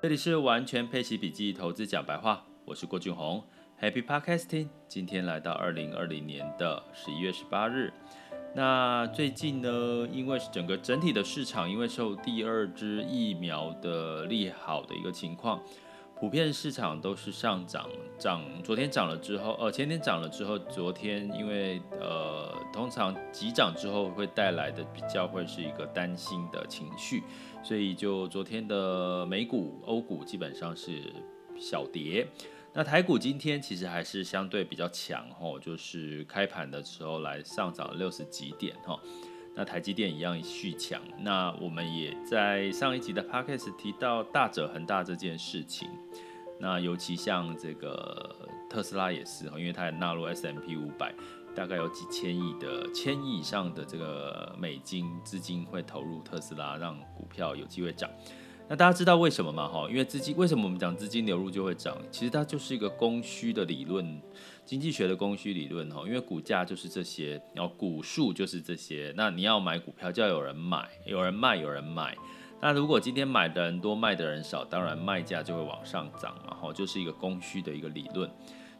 这里是完全配奇笔记投资讲白话，我是郭俊宏，Happy Podcasting。今天来到二零二零年的十一月十八日。那最近呢，因为整个整体的市场，因为受第二支疫苗的利好的一个情况。普遍市场都是上涨，涨昨天涨了之后，呃前天涨了之后，昨天因为呃通常急涨之后会带来的比较会是一个担心的情绪，所以就昨天的美股、欧股基本上是小跌。那台股今天其实还是相对比较强哦，就是开盘的时候来上涨了六十几点吼。那台积电一样续强，那我们也在上一集的 podcast 提到大者恒大这件事情，那尤其像这个特斯拉也是，因为它也纳入 S M P 五百，大概有几千亿的千亿以上的这个美金资金会投入特斯拉，让股票有机会涨。那大家知道为什么吗？哈，因为资金为什么我们讲资金流入就会涨？其实它就是一个供需的理论，经济学的供需理论哈。因为股价就是这些，然后股数就是这些。那你要买股票，就要有人买，有人卖，有人买。那如果今天买的人多，卖的人少，当然卖价就会往上涨嘛。哈，就是一个供需的一个理论。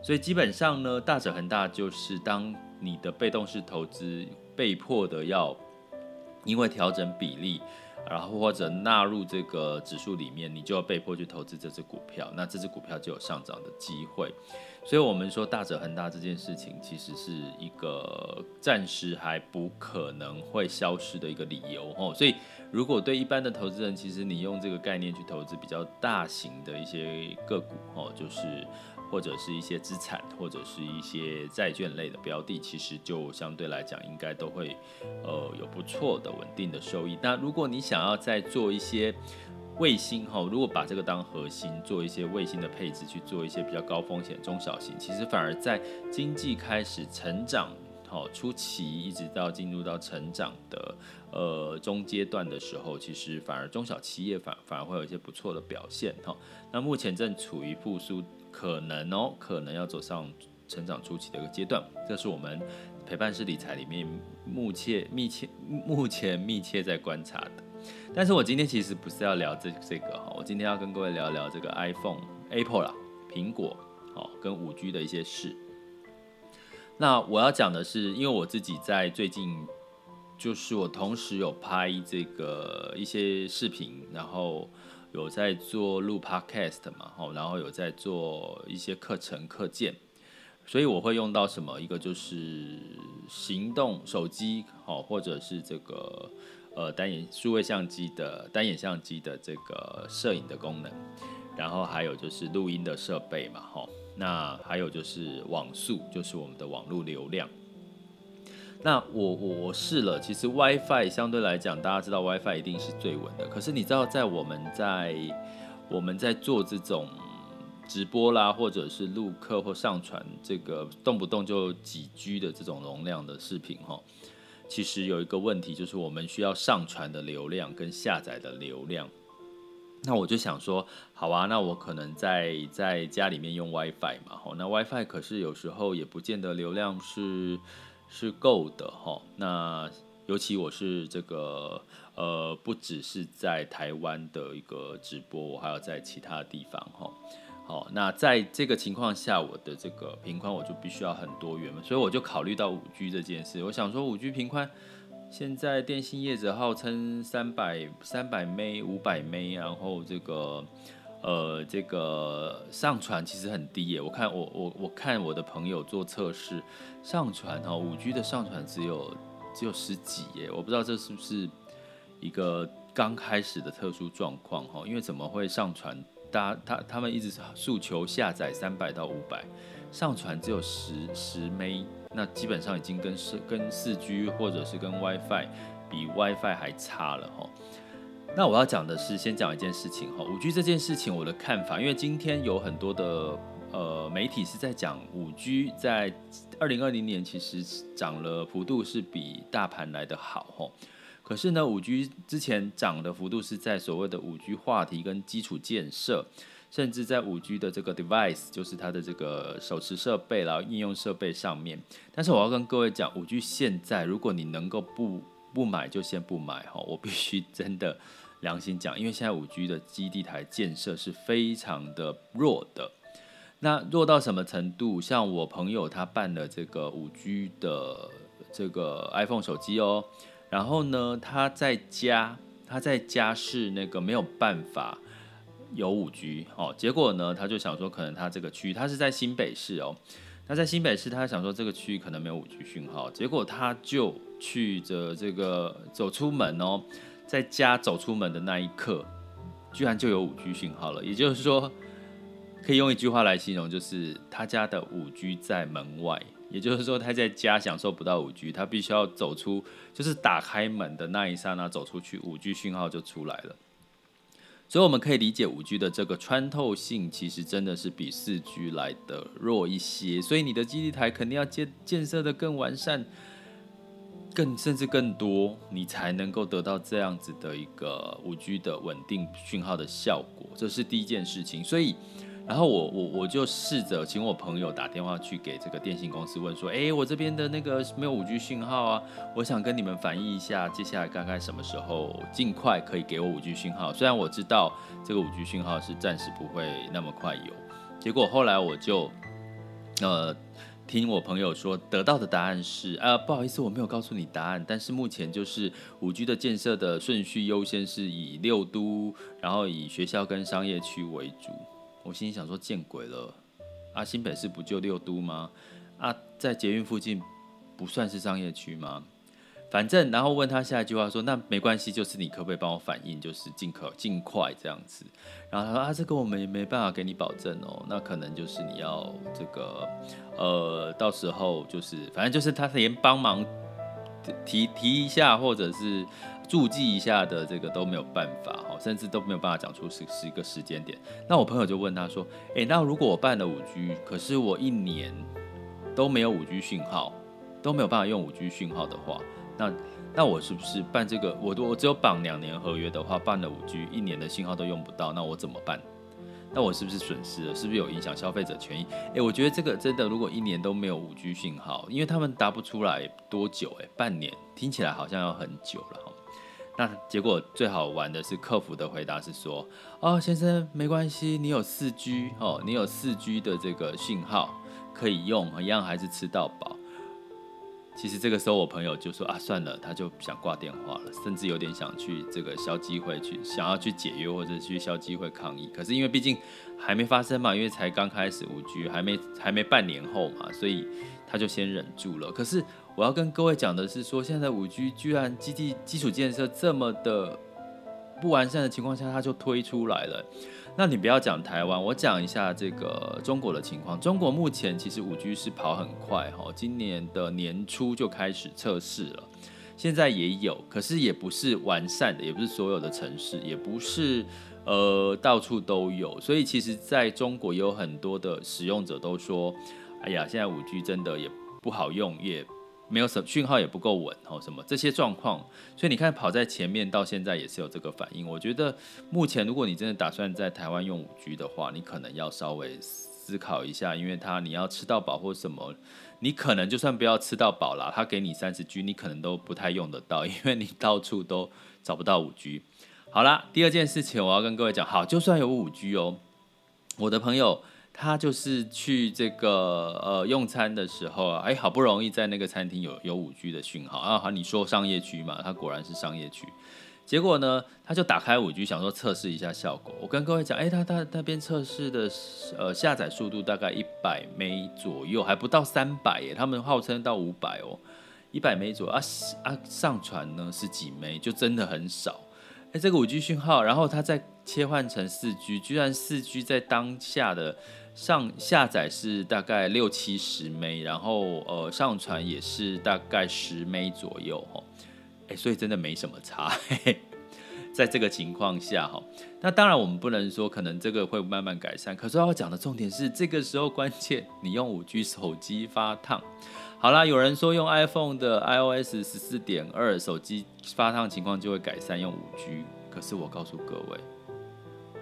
所以基本上呢，大者恒大就是当你的被动式投资被迫的要因为调整比例。然后或者纳入这个指数里面，你就要被迫去投资这只股票，那这只股票就有上涨的机会。所以，我们说大者恒大这件事情，其实是一个暂时还不可能会消失的一个理由哦。所以，如果对一般的投资人，其实你用这个概念去投资比较大型的一些个股哦，就是。或者是一些资产，或者是一些债券类的标的，其实就相对来讲，应该都会呃有不错的稳定的收益。那如果你想要再做一些卫星哈，如果把这个当核心，做一些卫星的配置，去做一些比较高风险中小型，其实反而在经济开始成长好初期，一直到进入到成长的呃中阶段的时候，其实反而中小企业反反而会有一些不错的表现哈。那目前正处于复苏。可能哦，可能要走上成长初期的一个阶段，这是我们陪伴式理财里面目前密切目前密切在观察的。但是我今天其实不是要聊这这个哈，我今天要跟各位聊聊这个 iPhone Apple 啦，苹果哦跟五 G 的一些事。那我要讲的是，因为我自己在最近就是我同时有拍这个一些视频，然后。有在做录 podcast 嘛，吼，然后有在做一些课程课件，所以我会用到什么？一个就是行动手机，好，或者是这个呃单眼数位相机的单眼相机的这个摄影的功能，然后还有就是录音的设备嘛，吼，那还有就是网速，就是我们的网络流量。那我我我试了，其实 WiFi 相对来讲，大家知道 WiFi 一定是最稳的。可是你知道，在我们在我们在做这种直播啦，或者是录课或上传这个动不动就几 G 的这种容量的视频哈，其实有一个问题，就是我们需要上传的流量跟下载的流量。那我就想说，好啊，那我可能在在家里面用 WiFi 嘛，吼，那 WiFi 可是有时候也不见得流量是。是够的哈，那尤其我是这个呃，不只是在台湾的一个直播，我还要在其他地方哈。好，那在这个情况下，我的这个频宽我就必须要很多元嘛，所以我就考虑到五 G 这件事。我想说，五 G 频宽现在电信业者号称三百三百 M 五百 M，然后这个。呃，这个上传其实很低耶，我看我我我看我的朋友做测试，上传哈五 G 的上传只有只有十几耶，我不知道这是不是一个刚开始的特殊状况哈，因为怎么会上传？大家他他们一直诉求下载三百到五百，上传只有十十枚那基本上已经跟四跟四 G 或者是跟 WiFi 比 WiFi 还差了哈。那我要讲的是，先讲一件事情哈，五 G 这件事情我的看法，因为今天有很多的呃媒体是在讲五 G 在二零二零年其实涨了幅度是比大盘来的好哈，可是呢，五 G 之前涨的幅度是在所谓的五 G 话题跟基础建设，甚至在五 G 的这个 device，就是它的这个手持设备啦、应用设备上面。但是我要跟各位讲，五 G 现在如果你能够不不买就先不买哈，我必须 真的。良心讲，因为现在五 G 的基地台建设是非常的弱的。那弱到什么程度？像我朋友他办了这个五 G 的这个 iPhone 手机哦，然后呢，他在家他在家是那个没有办法有五 G 哦，结果呢，他就想说，可能他这个区他是在新北市哦，他在新北市，他想说这个区域可能没有五 G 讯号，结果他就去着这个走出门哦，在家走出门的那一刻，居然就有五 G 讯号了，也就是说。可以用一句话来形容，就是他家的五 G 在门外，也就是说他在家享受不到五 G，他必须要走出，就是打开门的那一刹那走出去，五 G 讯号就出来了。所以我们可以理解五 G 的这个穿透性，其实真的是比四 G 来的弱一些。所以你的基地台肯定要建建设的更完善，更甚至更多，你才能够得到这样子的一个五 G 的稳定讯号的效果。这是第一件事情，所以。然后我我我就试着请我朋友打电话去给这个电信公司问说，哎，我这边的那个没有五 G 讯号啊，我想跟你们反映一下，接下来大概什么时候尽快可以给我五 G 讯号？虽然我知道这个五 G 讯号是暂时不会那么快有，结果后来我就呃听我朋友说得到的答案是，啊不好意思，我没有告诉你答案，但是目前就是五 G 的建设的顺序优先是以六都，然后以学校跟商业区为主。我心里想说，见鬼了！啊，新北市不就六都吗？啊，在捷运附近不算是商业区吗？反正，然后问他下一句话说，那没关系，就是你可不可以帮我反映，就是尽可尽快这样子。然后他说啊，这个我们也没办法给你保证哦，那可能就是你要这个，呃，到时候就是反正就是他连帮忙提提一下，或者是。注记一下的这个都没有办法，甚至都没有办法讲出是是一个时间点。那我朋友就问他说：“诶，那如果我办了五 G，可是我一年都没有五 G 讯号，都没有办法用五 G 讯号的话，那那我是不是办这个？我我只有绑两年合约的话，办了五 G，一年的信号都用不到，那我怎么办？那我是不是损失了？是不是有影响消费者权益？诶，我觉得这个真的，如果一年都没有五 G 讯号，因为他们答不出来多久，诶，半年听起来好像要很久了。”那结果最好玩的是，客服的回答是说：“哦，先生，没关系，你有四 G 哦，你有四 G 的这个讯号可以用，一样还是吃到饱。”其实这个时候我朋友就说：“啊，算了，他就想挂电话了，甚至有点想去这个消机会去，想要去解约或者去消机会抗议。可是因为毕竟还没发生嘛，因为才刚开始五 G，还没还没半年后嘛，所以他就先忍住了。可是。”我要跟各位讲的是说，现在五 G 居然基地基础建设这么的不完善的情况下，它就推出来了。那你不要讲台湾，我讲一下这个中国的情况。中国目前其实五 G 是跑很快哈，今年的年初就开始测试了，现在也有，可是也不是完善的，也不是所有的城市，也不是呃到处都有。所以其实在中国有很多的使用者都说，哎呀，现在五 G 真的也不好用，也。没有什讯号也不够稳哦，什么这些状况，所以你看跑在前面到现在也是有这个反应。我觉得目前如果你真的打算在台湾用五 G 的话，你可能要稍微思考一下，因为它你要吃到饱或什么，你可能就算不要吃到饱啦，它给你三十 G，你可能都不太用得到，因为你到处都找不到五 G。好啦，第二件事情我要跟各位讲，好，就算有五 G 哦，我的朋友。他就是去这个呃用餐的时候啊，哎，好不容易在那个餐厅有有五 G 的讯号啊，好，你说商业区嘛，他果然是商业区。结果呢，他就打开五 G 想说测试一下效果。我跟各位讲，哎，他他那边测试的呃下载速度大概一百 M 左右，还不到三百耶，他们号称到五百哦，一百 M 左右啊啊，上传呢是几 M，就真的很少。哎，这个五 G 讯号，然后他再切换成四 G，居然四 G 在当下的。上下载是大概六七十枚然后呃上传也是大概十枚左右哈，哎，所以真的没什么差，在这个情况下哈，那当然我们不能说可能这个会慢慢改善，可是要讲的重点是这个时候关键，你用五 G 手机发烫，好啦，有人说用 iPhone 的 iOS 十四点二手机发烫情况就会改善用五 G，可是我告诉各位，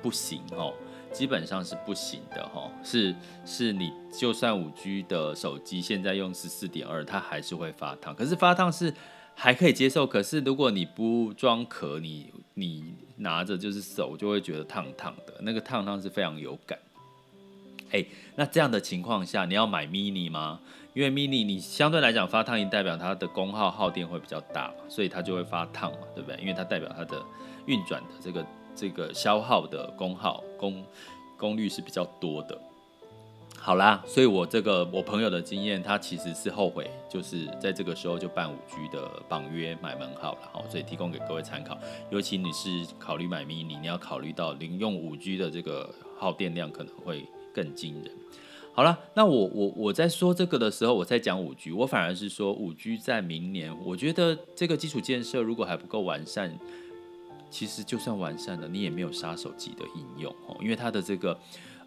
不行哦。基本上是不行的哈，是是，你就算五 G 的手机现在用十四点二，它还是会发烫。可是发烫是还可以接受，可是如果你不装壳，你你拿着就是手就会觉得烫烫的，那个烫烫是非常有感。哎，那这样的情况下，你要买 mini 吗？因为 mini 你相对来讲发烫衣代表它的功耗耗电会比较大嘛，所以它就会发烫嘛，对不对？因为它代表它的运转的这个这个消耗的功耗功功率是比较多的。好啦，所以我这个我朋友的经验，他其实是后悔，就是在这个时候就办五 G 的绑约买门号了，好，所以提供给各位参考。尤其你是考虑买 mini，你要考虑到零用五 G 的这个耗电量可能会更惊人。好了，那我我我在说这个的时候，我在讲五 G，我反而是说五 G 在明年，我觉得这个基础建设如果还不够完善，其实就算完善了，你也没有杀手级的应用哦，因为它的这个。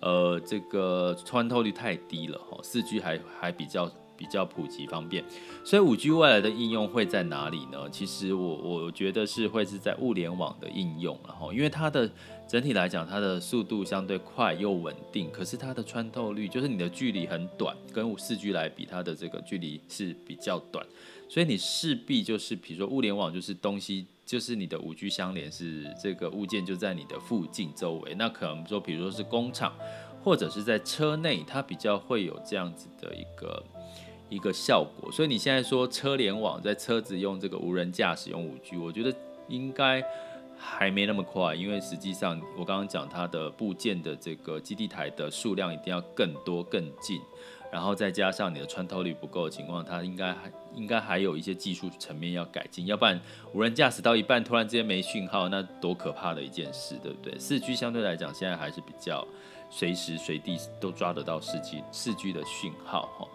呃，这个穿透率太低了哈，四 G 还还比较比较普及方便，所以五 G 未来的应用会在哪里呢？其实我我觉得是会是在物联网的应用，然后因为它的整体来讲，它的速度相对快又稳定，可是它的穿透率就是你的距离很短，跟四 G 来比，它的这个距离是比较短，所以你势必就是比如说物联网就是东西。就是你的五 G 相连是这个物件就在你的附近周围，那可能说，比如说是工厂，或者是在车内，它比较会有这样子的一个一个效果。所以你现在说车联网在车子用这个无人驾驶用五 G，我觉得应该还没那么快，因为实际上我刚刚讲它的部件的这个基地台的数量一定要更多更近。然后再加上你的穿透率不够的情况，它应该还应该还有一些技术层面要改进，要不然无人驾驶到一半突然之间没讯号，那多可怕的一件事，对不对？四 G 相对来讲现在还是比较随时随地都抓得到四 G 四 G 的讯号哈。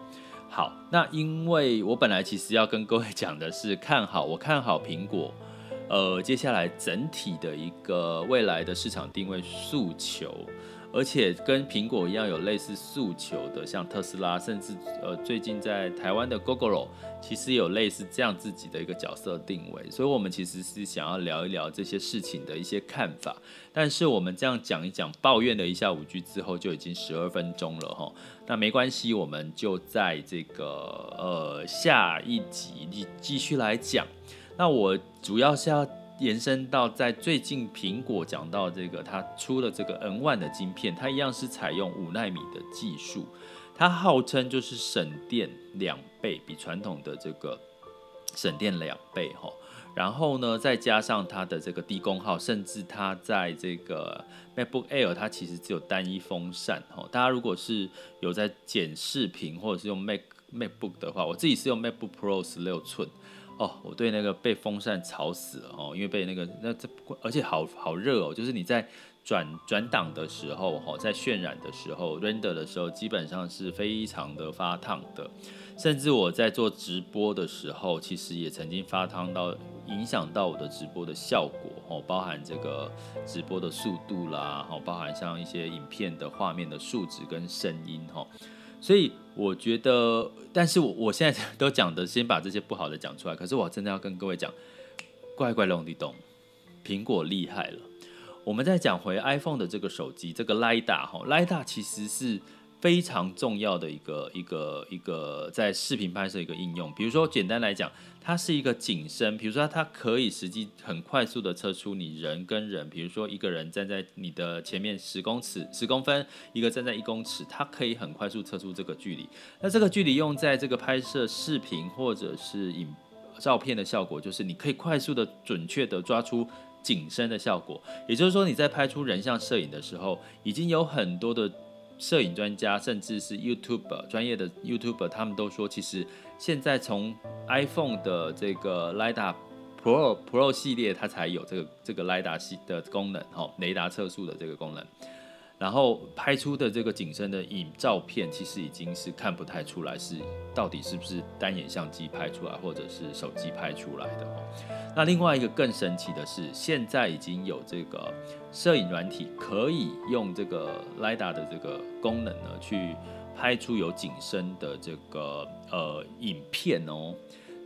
好，那因为我本来其实要跟各位讲的是看好，我看好苹果，呃，接下来整体的一个未来的市场定位诉求。而且跟苹果一样有类似诉求的，像特斯拉，甚至呃最近在台湾的 Gogoro，其实有类似这样自己的一个角色定位。所以，我们其实是想要聊一聊这些事情的一些看法。但是，我们这样讲一讲，抱怨了一下五 G 之后，就已经十二分钟了哈。那没关系，我们就在这个呃下一集继续来讲。那我主要是要。延伸到在最近，苹果讲到这个，它出了这个 N1 的晶片，它一样是采用五纳米的技术，它号称就是省电两倍，比传统的这个 省电两倍哈。然后呢，再加上它的这个低功耗，甚至它在这个 MacBook Air，它其实只有单一风扇哈。大家如果是有在剪视频或者是用 Mac MacBook 的话，我自己是用 MacBook Pro 十六寸。哦，我对那个被风扇吵死了哦，因为被那个那这而且好好热哦，就是你在转转档的时候哈，在渲染的时候，render 的时候，基本上是非常的发烫的，甚至我在做直播的时候，其实也曾经发烫到影响到我的直播的效果哦，包含这个直播的速度啦，哦，包含像一些影片的画面的数值跟声音哈。所以我觉得，但是我我现在都讲的，先把这些不好的讲出来。可是我真的要跟各位讲，怪怪隆地咚，苹果厉害了。我们再讲回 iPhone 的这个手机，这个 l i d a 哈 l i d a 其实是。非常重要的一个一个一个在视频拍摄一个应用，比如说简单来讲，它是一个景深，比如说它可以实际很快速的测出你人跟人，比如说一个人站在你的前面十公尺十公分，一个站在一公尺，它可以很快速测出这个距离。那这个距离用在这个拍摄视频或者是影照片的效果，就是你可以快速的准确的抓出景深的效果。也就是说你在拍出人像摄影的时候，已经有很多的。摄影专家，甚至是 YouTube 专业的 YouTuber，他们都说，其实现在从 iPhone 的这个 lida Pro Pro 系列，它才有这个这个 lida 系的功能，哈，雷达测速的这个功能。然后拍出的这个景深的影照片，其实已经是看不太出来是到底是不是单眼相机拍出来，或者是手机拍出来的。那另外一个更神奇的是，现在已经有这个摄影软体可以用这个 LiDAR 的这个功能呢，去拍出有景深的这个呃影片哦。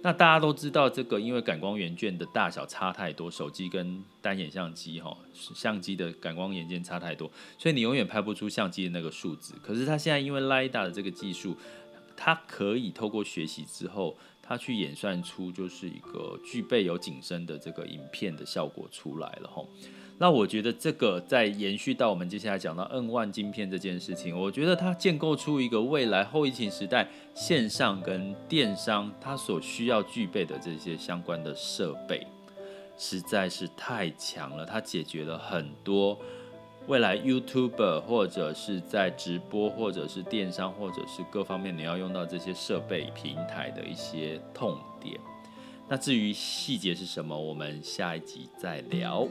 那大家都知道，这个因为感光元件的大小差太多，手机跟单眼相机哈，相机的感光元件差太多，所以你永远拍不出相机的那个数字。可是它现在因为 LiDAR 的这个技术，它可以透过学习之后，它去演算出就是一个具备有景深的这个影片的效果出来了哈。那我觉得这个在延续到我们接下来讲到 N1 晶片这件事情，我觉得它建构出一个未来后疫情时代线上跟电商它所需要具备的这些相关的设备，实在是太强了。它解决了很多未来 YouTuber 或者是在直播或者是电商或者是各方面你要用到这些设备平台的一些痛点。那至于细节是什么，我们下一集再聊。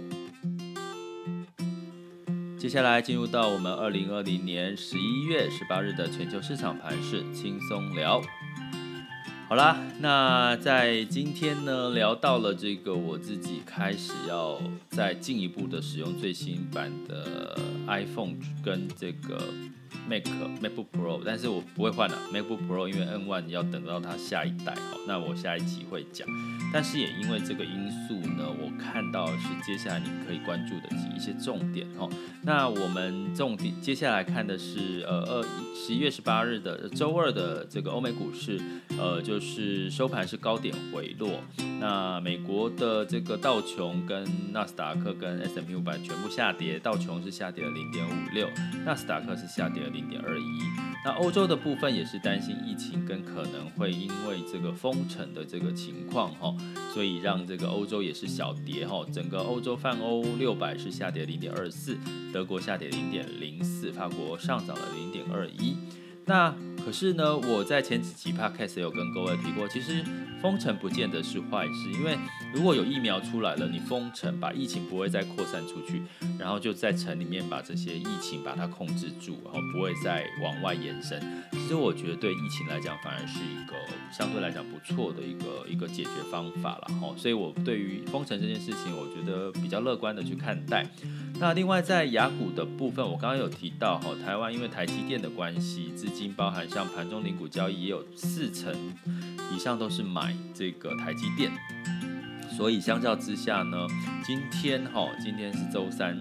接下来进入到我们二零二零年十一月十八日的全球市场盘势轻松聊。好啦，那在今天呢，聊到了这个我自己开始要再进一步的使用最新版的 iPhone 跟这个。Mac MacBook Pro，但是我不会换了 MacBook Pro，因为 N1 要等到它下一代哦。那我下一集会讲，但是也因为这个因素呢，我看到是接下来你可以关注的一些重点哦。那我们重点接下来看的是呃二十一月十八日的周二的这个欧美股市，呃就是收盘是高点回落。那美国的这个道琼跟纳斯达克跟 S&P 五百全部下跌，道琼是下跌了零点五六，纳斯达克是下跌了零点二一。那欧洲的部分也是担心疫情跟可能会因为这个封城的这个情况哈，所以让这个欧洲也是小跌哈。整个欧洲泛欧六百是下跌零点二四，德国下跌零点零四，法国上涨了零点二一。那可是呢，我在前几期 podcast 有跟各位提过，其实封城不见得是坏事，因为如果有疫苗出来了，你封城把疫情不会再扩散出去，然后就在城里面把这些疫情把它控制住，然后不会再往外延伸。其实我觉得对疫情来讲，反而是一个相对来讲不错的一个一个解决方法了哈。所以我对于封城这件事情，我觉得比较乐观的去看待。那另外在雅股的部分，我刚刚有提到哈，台湾因为台积电的关系，资金包含像盘中零股交易也有四成以上都是买这个台积电，所以相较之下呢，今天哈，今天是周三，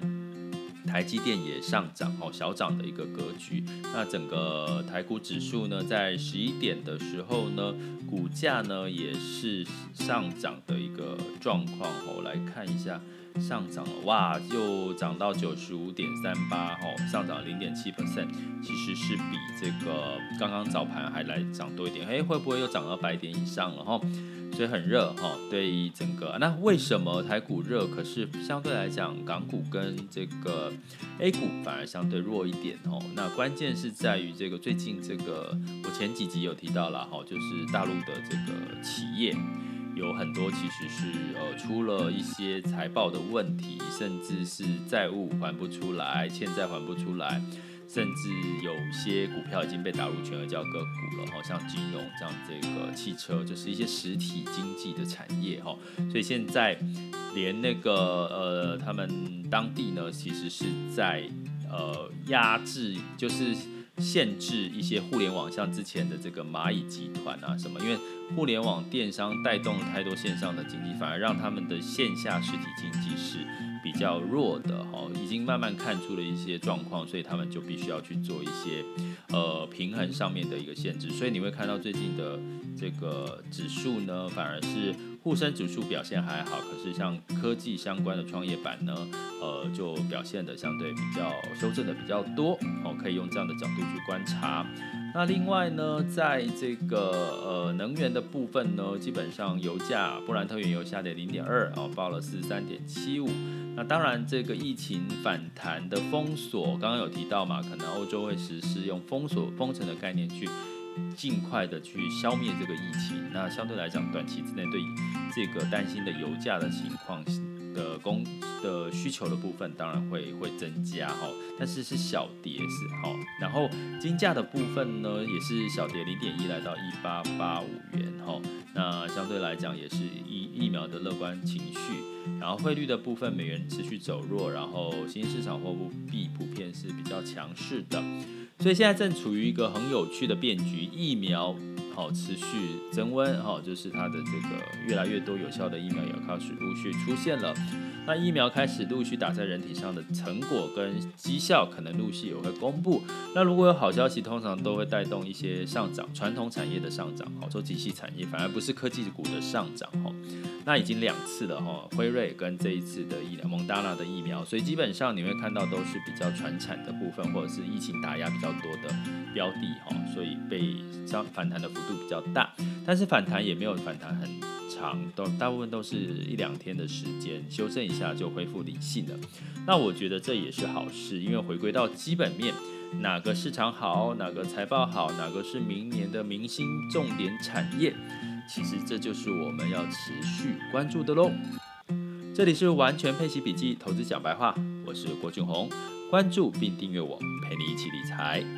台积电也上涨哦，小涨的一个格局。那整个台股指数呢，在十一点的时候呢，股价呢也是上涨的一个状况。我来看一下。上涨了哇，又涨到九十五点三八，哦，上涨零点七 percent，其实是比这个刚刚早盘还来涨多一点，哎，会不会又涨到百点以上了哈？所以很热哈，对于整个，那为什么台股热，可是相对来讲港股跟这个 A 股反而相对弱一点哦？那关键是在于这个最近这个我前几集有提到了哈，就是大陆的这个企业。有很多其实是呃出了一些财报的问题，甚至是债务还不出来，欠债还不出来，甚至有些股票已经被打入全额交割股了，好像金融像这个汽车，就是一些实体经济的产业哈，所以现在连那个呃他们当地呢，其实是在呃压制，就是。限制一些互联网，像之前的这个蚂蚁集团啊什么，因为互联网电商带动了太多线上的经济，反而让他们的线下实体经济是比较弱的哈，已经慢慢看出了一些状况，所以他们就必须要去做一些呃平衡上面的一个限制，所以你会看到最近的这个指数呢，反而是。沪深指数表现还好，可是像科技相关的创业板呢，呃，就表现的相对比较修正的比较多哦，可以用这样的角度去观察。那另外呢，在这个呃能源的部分呢，基本上油价布兰特原油下跌零点二哦，报了四十三点七五。那当然，这个疫情反弹的封锁，刚刚有提到嘛，可能欧洲会实施用封锁封城的概念去。尽快的去消灭这个疫情，那相对来讲，短期之内对这个担心的油价的情况的供的需求的部分，当然会会增加哈，但是是小跌是哈，然后金价的部分呢，也是小跌零点一，来到一八八五元哈，那相对来讲也是疫疫苗的乐观情绪，然后汇率的部分，美元持续走弱，然后新兴市场货币普遍是比较强势的。所以现在正处于一个很有趣的变局，疫苗好持续增温，好，就是它的这个越来越多有效的疫苗也开始陆续出现了。那疫苗开始陆续打在人体上的成果跟绩效，可能陆续也会公布。那如果有好消息，通常都会带动一些上涨，传统产业的上涨，好，说机器产业反而不是科技股的上涨，哈。那已经两次了哈，辉瑞跟这一次的疫苗，蒙大拿的疫苗，所以基本上你会看到都是比较传产的部分，或者是疫情打压比较多的标的哈，所以被相反弹的幅度比较大，但是反弹也没有反弹很长，都大部分都是一两天的时间，修正一下就恢复理性了。那我觉得这也是好事，因为回归到基本面，哪个市场好，哪个财报好，哪个是明年的明星重点产业。其实这就是我们要持续关注的喽。这里是完全配息笔记投资讲白话，我是郭俊宏，关注并订阅我，陪你一起理财。